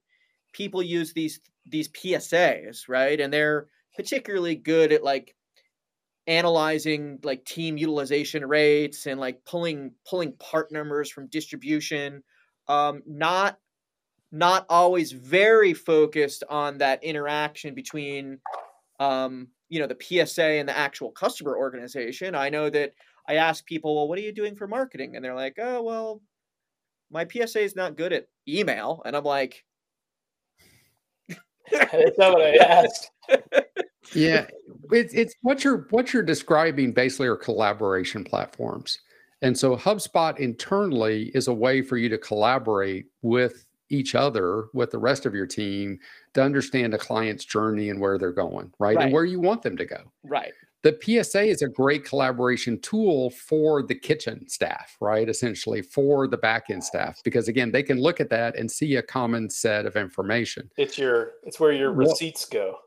people use these these PSAs, right, and they're particularly good at like analyzing like team utilization rates and like pulling pulling part numbers from distribution um, not not always very focused on that interaction between um, you know the PSA and the actual customer organization. I know that I ask people, well, what are you doing for marketing? And they're like, oh, well, my PSA is not good at email, and I'm like, that's not what I asked. yeah, it's it's what you're what you're describing basically are collaboration platforms. And so HubSpot internally is a way for you to collaborate with each other, with the rest of your team to understand a client's journey and where they're going, right? right? And where you want them to go. Right. The PSA is a great collaboration tool for the kitchen staff, right? Essentially for the backend staff, because again, they can look at that and see a common set of information. It's your, it's where your receipts go.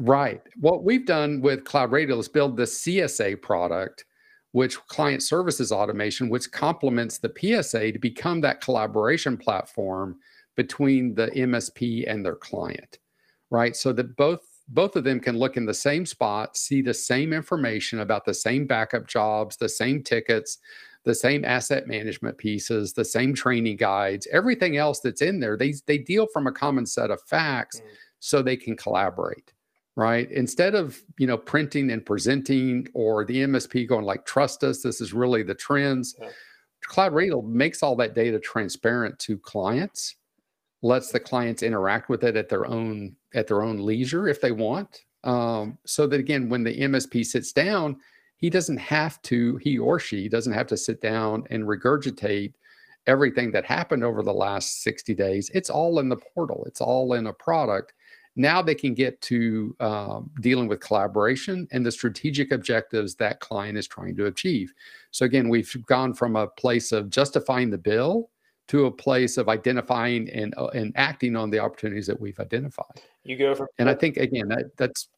right. What we've done with Cloud Radial is build the CSA product which client services automation, which complements the PSA to become that collaboration platform between the MSP and their client, right? So that both both of them can look in the same spot, see the same information about the same backup jobs, the same tickets, the same asset management pieces, the same training guides, everything else that's in there. They they deal from a common set of facts mm. so they can collaborate right? Instead of, you know, printing and presenting or the MSP going like, trust us, this is really the trends. Yeah. Cloud Radial makes all that data transparent to clients, lets the clients interact with it at their own at their own leisure if they want. Um, so that again, when the MSP sits down, he doesn't have to, he or she doesn't have to sit down and regurgitate everything that happened over the last 60 days. It's all in the portal. It's all in a product now they can get to um, dealing with collaboration and the strategic objectives that client is trying to achieve. So again, we've gone from a place of justifying the bill to a place of identifying and uh, and acting on the opportunities that we've identified. You go from and I think again that that's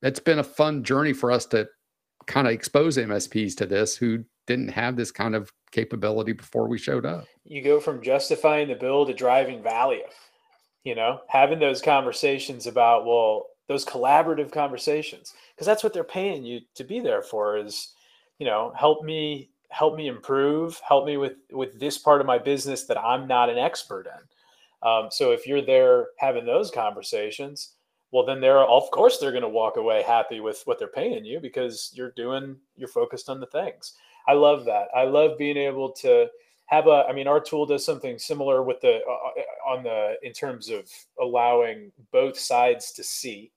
that's been a fun journey for us to kind of expose MSPs to this who didn't have this kind of capability before we showed up. You go from justifying the bill to driving value you know having those conversations about well those collaborative conversations because that's what they're paying you to be there for is you know help me help me improve help me with with this part of my business that i'm not an expert in. Um, so if you're there having those conversations well then they're of course they're going to walk away happy with what they're paying you because you're doing you're focused on the things. I love that. I love being able to have a i mean our tool does something similar with the uh, uh, on the in terms of allowing both sides to see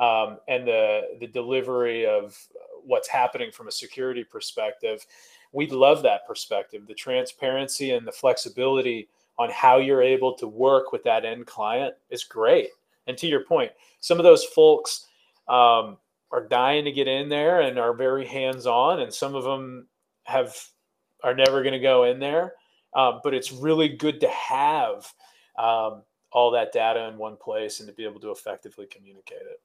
um, and the the delivery of what's happening from a security perspective. We love that perspective the transparency and the flexibility on how you're able to work with that end client is great. And to your point some of those folks um, are dying to get in there and are very hands on and some of them have are never going to go in there. Um, but it's really good to have um, all that data in one place and to be able to effectively communicate it.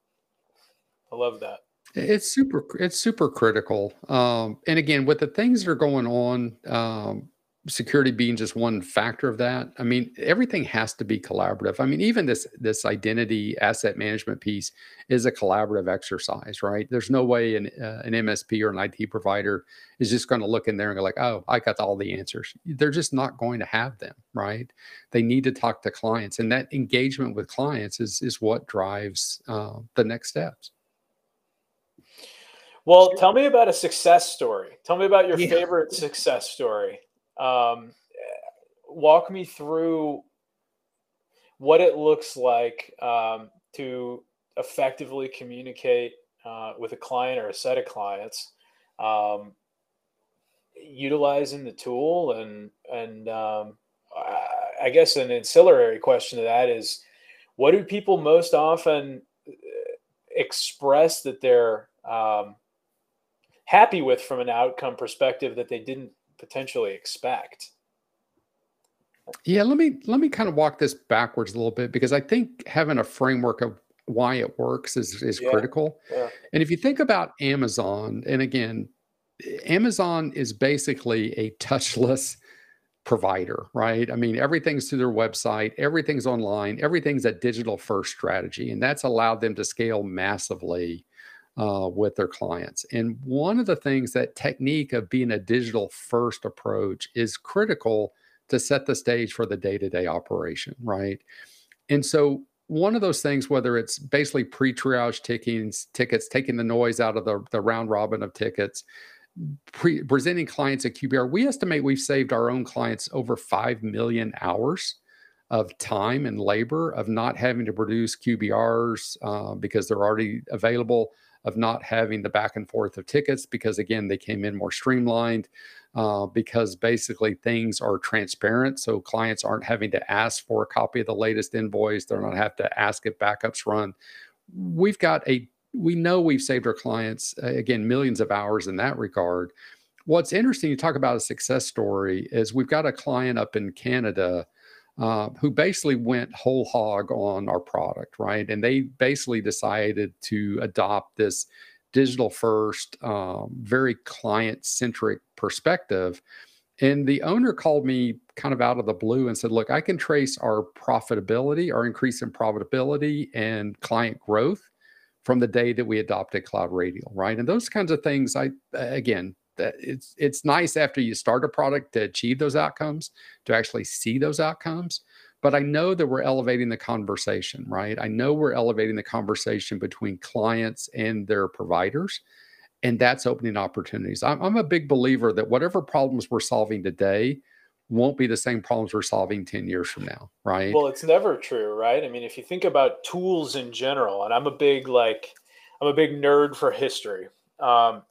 I love that. It's super. It's super critical. Um, and again, with the things that are going on, um, security being just one factor of that i mean everything has to be collaborative i mean even this this identity asset management piece is a collaborative exercise right there's no way an, uh, an msp or an it provider is just going to look in there and go like oh i got all the answers they're just not going to have them right they need to talk to clients and that engagement with clients is is what drives uh, the next steps well, tell me about a success story. Tell me about your yeah. favorite success story. Um, walk me through what it looks like um, to effectively communicate uh, with a client or a set of clients, um, utilizing the tool and and um, I guess an ancillary question to that is, what do people most often uh, express that they're um, happy with from an outcome perspective that they didn't potentially expect? Yeah, let me let me kind of walk this backwards a little bit because I think having a framework of why it works is is yeah. critical. Yeah. And if you think about Amazon, and again, Amazon is basically a touchless provider, right? I mean, everything's through their website, everything's online, everything's a digital first strategy, and that's allowed them to scale massively uh, with their clients. And one of the things that technique of being a digital first approach is critical to set the stage for the day to day operation, right? And so one of those things, whether it's basically pre-triage tickets, tickets, taking the noise out of the, the round robin of tickets, pre- presenting clients at QBR, we estimate we've saved our own clients over 5 million hours of time and labor of not having to produce QBRs uh, because they're already available, of not having the back and forth of tickets because, again, they came in more streamlined. Uh, because basically things are transparent. So clients aren't having to ask for a copy of the latest invoice. They're not have to ask if backups run. We've got a we know we've saved our clients again millions of hours in that regard. What's interesting, you talk about a success story, is we've got a client up in Canada uh, who basically went whole hog on our product, right? And they basically decided to adopt this digital first, um, very client centric perspective. And the owner called me kind of out of the blue and said, Look, I can trace our profitability, our increase in profitability and client growth from the day that we adopted Cloud Radial, right? And those kinds of things, I again, that it's it's nice after you start a product to achieve those outcomes, to actually see those outcomes. But I know that we're elevating the conversation, right? I know we're elevating the conversation between clients and their providers, and that's opening opportunities. I'm, I'm a big believer that whatever problems we're solving today, won't be the same problems we're solving 10 years from now, right? Well, it's never true, right? I mean, if you think about tools in general, and I'm a big like I'm a big nerd for history. Um,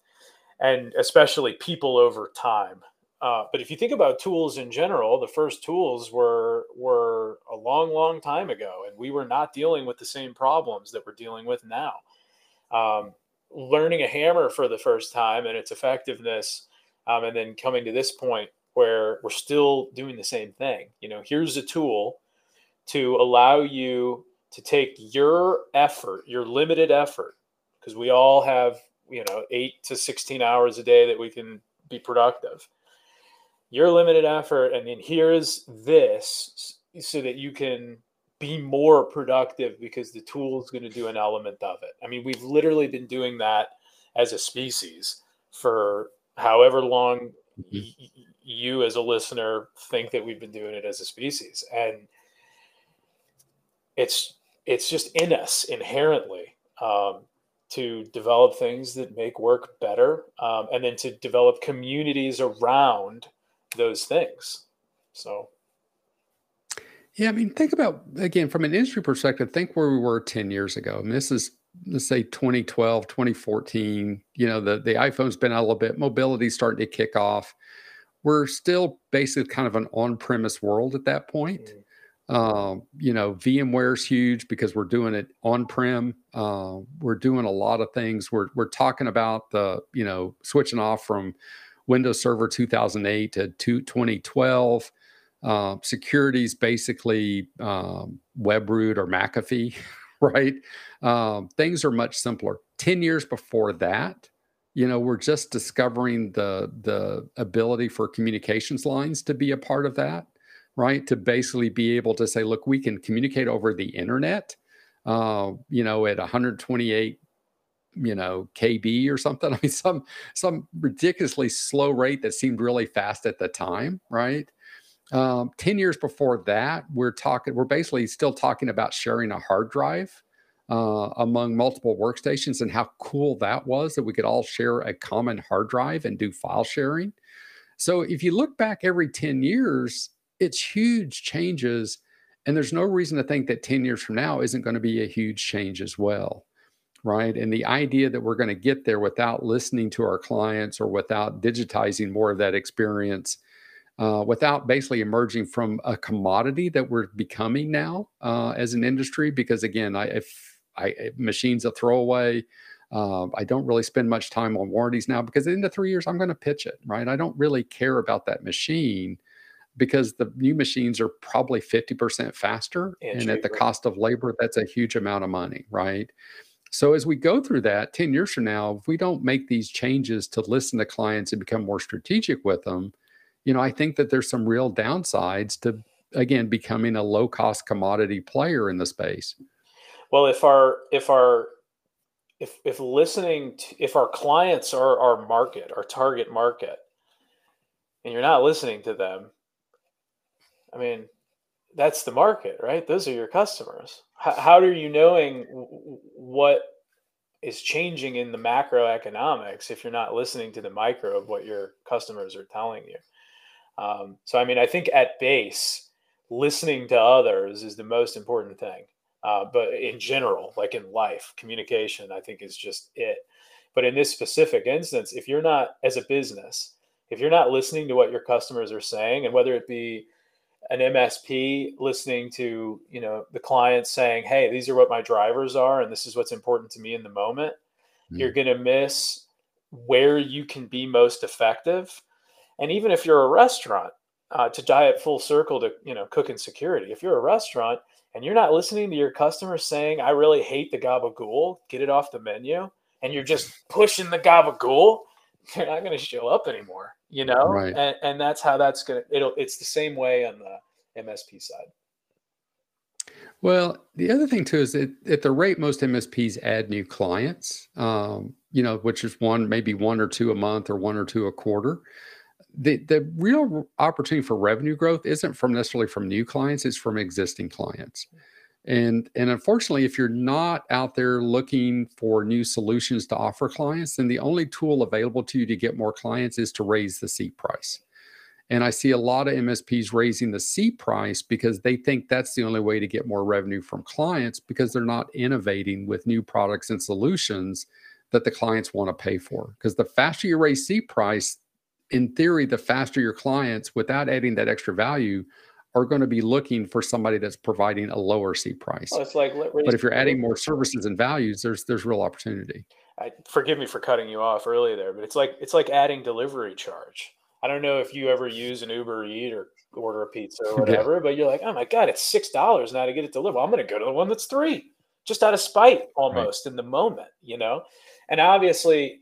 and especially people over time. Uh, but if you think about tools in general, the first tools were were a long, long time ago, and we were not dealing with the same problems that we're dealing with now. Um, learning a hammer for the first time and its effectiveness, um, and then coming to this point where we're still doing the same thing. You know, here's a tool to allow you to take your effort, your limited effort, because we all have, you know, eight to 16 hours a day that we can be productive. Your limited effort, and then here's this so that you can be more productive because the tool is going to do an element of it. I mean, we've literally been doing that as a species for however long mm-hmm you as a listener think that we've been doing it as a species and it's it's just in us inherently um, to develop things that make work better um, and then to develop communities around those things so yeah i mean think about again from an industry perspective think where we were 10 years ago mean, this is let's say 2012 2014 you know the, the iphone's been out a little bit mobility's starting to kick off we're still basically kind of an on-premise world at that point. Mm. Um, you know, VMware is huge because we're doing it on-prem. Uh, we're doing a lot of things. We're we're talking about the you know switching off from Windows Server 2008 to 2012. Uh, security is basically um, Webroot or McAfee, right? Um, things are much simpler. Ten years before that, you know we're just discovering the the ability for communications lines to be a part of that right? To basically be able to say look we can communicate over the internet uh, you know at 128 you know kb or something. I mean some some ridiculously slow rate that seemed really fast at the time right? Um, 10 years before that we're talking we're basically still talking about sharing a hard drive uh, among multiple workstations and how cool that was that we could all share a common hard drive and do file sharing. So if you look back every 10 years, it's huge changes. And there's no reason to think that 10 years from now isn't going to be a huge change as well. right? And the idea that we're going to get there without listening to our clients or without digitizing more of that experience, uh, without basically emerging from a commodity that we're becoming now uh, as an industry. Because again, I, if I if machines a throwaway, uh, I don't really spend much time on warranties now because in the three years I'm going to pitch it, right? I don't really care about that machine because the new machines are probably 50% faster and, and at the cost of labor that's a huge amount of money right so as we go through that 10 years from now, if we don't make these changes to listen to clients and become more strategic with them, you know, I think that there's some real downsides to again becoming a low cost commodity player in the space. Well, if our if our if if listening to, if our clients are our market, our target market, and you're not listening to them, I mean, that's the market, right? Those are your customers. How, how are you knowing what is changing in the macroeconomics if you're not listening to the micro of what your customers are telling you? Um, so, I mean, I think at base, listening to others is the most important thing. Uh, but in general, like in life, communication, I think is just it. But in this specific instance, if you're not, as a business, if you're not listening to what your customers are saying, and whether it be an MSP listening to you know the client saying, "Hey, these are what my drivers are, and this is what's important to me in the moment," mm-hmm. you're going to miss where you can be most effective. And even if you're a restaurant, uh, to die at full circle to you know cook and security, if you're a restaurant and you're not listening to your customers saying, "I really hate the gabagool, get it off the menu," and you're just pushing the gabagool, they're not going to show up anymore you know right. and, and that's how that's gonna it'll it's the same way on the msp side well the other thing too is that at the rate most msps add new clients um, you know which is one maybe one or two a month or one or two a quarter the the real opportunity for revenue growth isn't from necessarily from new clients it's from existing clients and and unfortunately if you're not out there looking for new solutions to offer clients then the only tool available to you to get more clients is to raise the seat price. And i see a lot of msps raising the seat price because they think that's the only way to get more revenue from clients because they're not innovating with new products and solutions that the clients want to pay for. Because the faster you raise seat price in theory the faster your clients without adding that extra value are going to be looking for somebody that's providing a lower seat price. Well, it's like, but if you're adding more services and values, there's there's real opportunity. I, forgive me for cutting you off early there, but it's like it's like adding delivery charge. I don't know if you ever use an Uber Eat or order a pizza or whatever, yeah. but you're like, oh my god, it's six dollars now to get it delivered. I'm going to go to the one that's three, just out of spite, almost right. in the moment, you know. And obviously,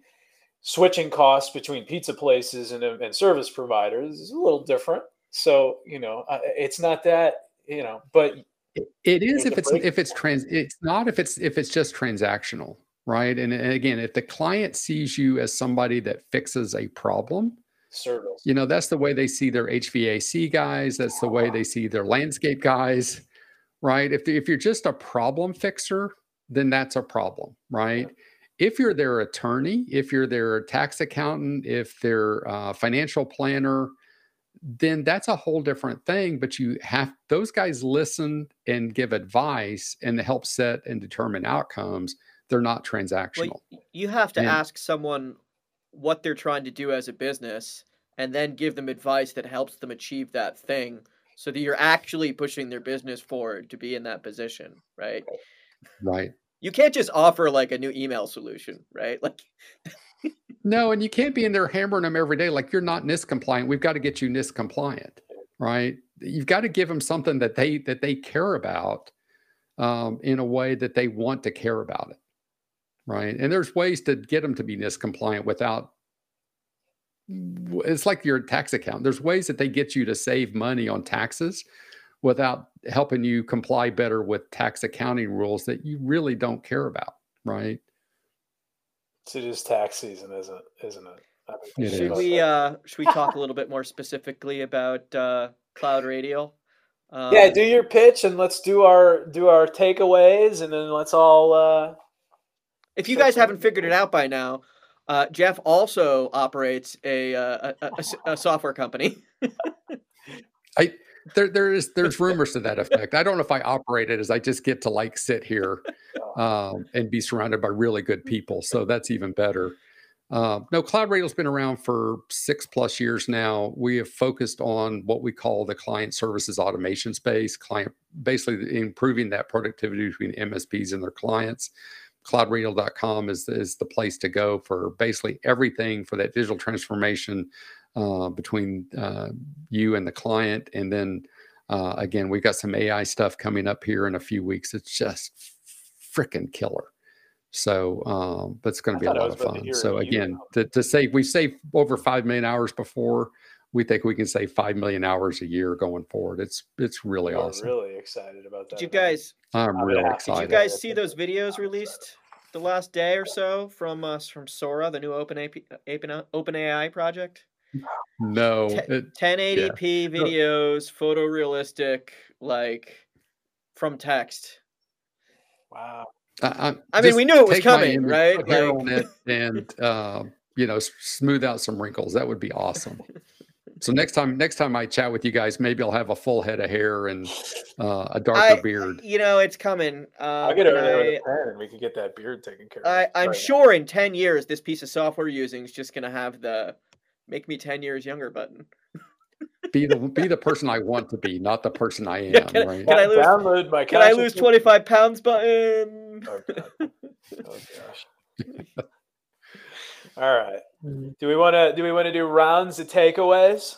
switching costs between pizza places and, and service providers is a little different so you know, uh, it's not that you know, but it is if it's if it's trans. It's not if it's if it's just transactional, right? And, and again, if the client sees you as somebody that fixes a problem, service. You know, that's the way they see their HVAC guys. That's the way they see their landscape guys, right? If if you're just a problem fixer, then that's a problem, right? Yeah. If you're their attorney, if you're their tax accountant, if they're uh, financial planner, then that's a whole different thing. But you have those guys listen and give advice and help set and determine outcomes. They're not transactional. Well, you have to and, ask someone what they're trying to do as a business and then give them advice that helps them achieve that thing so that you're actually pushing their business forward to be in that position, right? Right. You can't just offer like a new email solution, right? Like no, and you can't be in there hammering them every day like you're not NIST compliant. We've got to get you NIST compliant, right? You've got to give them something that they that they care about um, in a way that they want to care about it, right? And there's ways to get them to be NIST compliant without. It's like your tax account. There's ways that they get you to save money on taxes without helping you comply better with tax accounting rules that you really don't care about, right? It is just tax season, isn't it? Isn't it? it should is. we uh should we talk a little bit more specifically about uh cloud radial? Um, yeah, do your pitch and let's do our do our takeaways and then let's all uh if you guys haven't figured it out by now, uh, Jeff also operates a, uh, a, a, a software company. I there there is there's rumors to that effect. I don't know if I operate it as I just get to like sit here um, and be surrounded by really good people. So that's even better. Uh, no, Cloud Radial's been around for six plus years now. We have focused on what we call the client services automation space, client basically improving that productivity between MSPs and their clients. CloudRadial.com is, is the place to go for basically everything for that digital transformation uh, between uh, you and the client. And then uh, again, we've got some AI stuff coming up here in a few weeks. It's just freaking killer. So, um, but it's going to be a lot of fun. So again, to, to save, we saved over 5 million hours before. We think we can save 5 million hours a year going forward. It's, it's really We're awesome. really excited about that. Did you guys, I'm I'm really excited. did you guys see those videos released the last day or so from us from Sora, the new Open AP, Open Open AI project? No, Te- it, 1080p videos, photorealistic, like from text. Wow. I, I, I mean, we knew it was coming, right? put Like- and uh, you know smooth out some wrinkles. That would be awesome. so next time, next time I chat with you guys, maybe I'll have a full head of hair and uh, a darker I, beard. you know, it's coming. Um, I'll get over and there with a pen and we can get that beard taken care of. I, I'm Right. sure in 10 years, this piece of software using is just going to have the make me 10 years younger button. Be the be the person I want to be, not the person I am. Yeah, can I- right? can I lose- download my Can I lose 25 pounds button? Oh, God. Oh, gosh. All right. Do we want to do we want to do rounds of takeaways?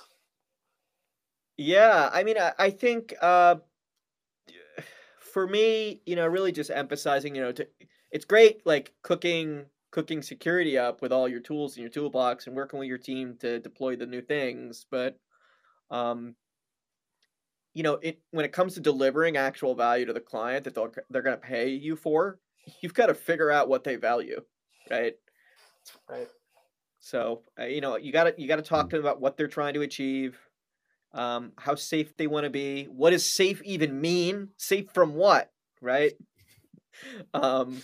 Yeah, I mean, I, I think uh, for me, you know, really just emphasizing, you know, to, it's great like cooking cooking security up with all your tools in your toolbox and working with your team to deploy the new things, but um, you know, it when it comes to delivering actual value to the client that they'll, they're going to pay you for, you've got to figure out what they value, right? Right. So uh, you know you got to you got to talk to them about what they're trying to achieve, um, how safe they want to be. What does safe even mean? Safe from what? Right. Um.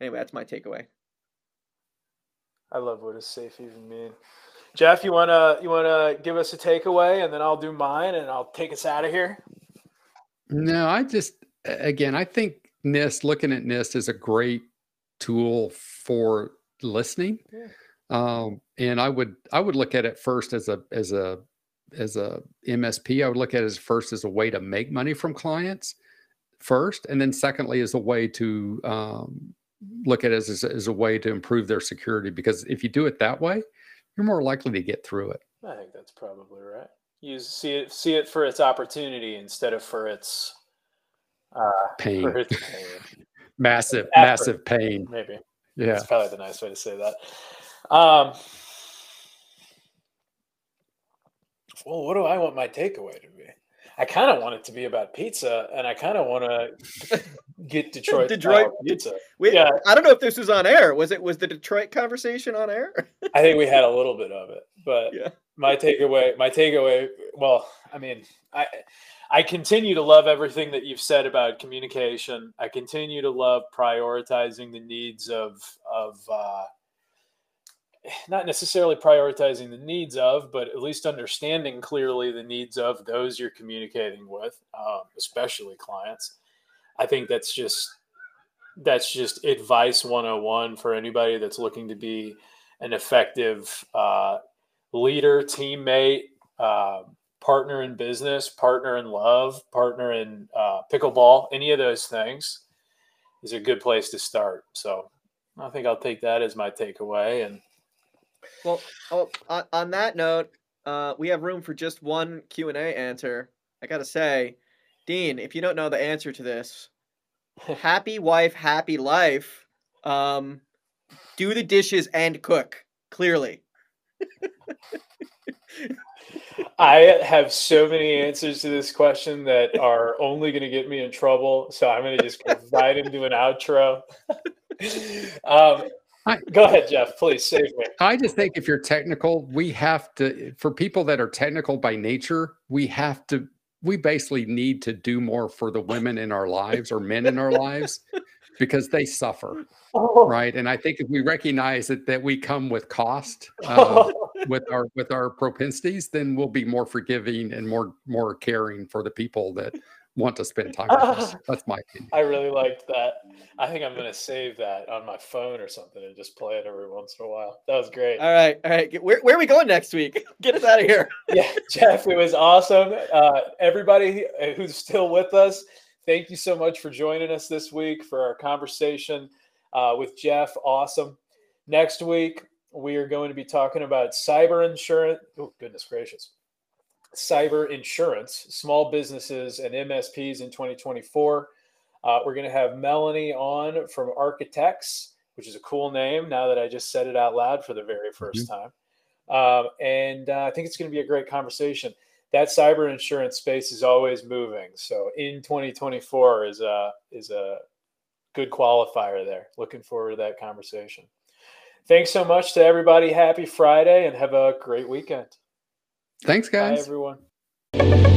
Anyway, that's my takeaway. I love what does safe even mean. Jeff, you wanna you wanna give us a takeaway and then I'll do mine and I'll take us out of here. No, I just again, I think NIST looking at NIST is a great tool for listening. Yeah. Um, and I would I would look at it first as a as a as a MSP. I would look at it as first as a way to make money from clients first, and then secondly as a way to um, look at it as, as a way to improve their security. Because if you do it that way, you're more likely to get through it. I think that's probably right. You see it see it for its opportunity instead of for its uh Pain, for its pain. massive, Effort. massive pain. Maybe. Yeah. That's probably the nice way to say that. Um well, what do I want my takeaway to be? I kind of want it to be about pizza, and I kind of want to get Detroit, Detroit- pizza. We, Yeah. I don't know if this was on air. Was it? Was the Detroit conversation on air? I think we had a little bit of it, but Yeah. my takeaway, my takeaway. Well, I mean, I I continue to love everything that you've said about communication. I continue to love prioritizing the needs of of uh, not necessarily prioritizing the needs of, but at least understanding clearly the needs of those you're communicating with, um, especially clients. I think that's just that's just advice 101 for anybody that's looking to be an effective uh, leader, teammate, uh, partner in business, partner in love, partner in uh, pickleball, any of those things is a good place to start. So I think I'll take that as my takeaway. And Well, oh, on, on that note, uh, we have room for just one Q and A answer. I gotta say, Dean, if you don't know the answer to this, happy wife, happy life. Um, do the dishes and cook. Clearly, I have so many answers to this question that are only going to get me in trouble. So I'm going to just go right into an outro. um, I- go ahead, Jeff. Please save me. I just think if you're technical, we have to, for people that are technical by nature, we have to, we basically need to do more for the women in our lives or men in our lives because they suffer, right? And I think if we recognize that, that we come with cost uh, with our with our propensities, then we'll be more forgiving and more more caring for the people that want to spend time with us. That's my opinion. I really liked that. I think I'm going to save that on my phone or something and just play it every once in a while. That was great. All right, all right. Where, where are we going next week? Get us out of here. yeah, Jeff, it was awesome. Uh, everybody who's still with us, thank you so much for joining us this week for our conversation uh, with Jeff. Awesome. Next week, we are going to be talking about cyber insurance. Oh, goodness gracious. Cyber insurance, small businesses, and MSPs in 2024. Uh, we're going to have Melanie on from Architects, which is a cool name now that I just said it out loud for the very 1st mm-hmm. time. Um, and uh, I think it's going to be a great conversation. That cyber insurance space is always moving. So in 2024 is a is a good qualifier there. Looking forward to that conversation. Thanks so much to everybody. Happy Friday and have a great weekend. Thanks, guys. Bye, everyone.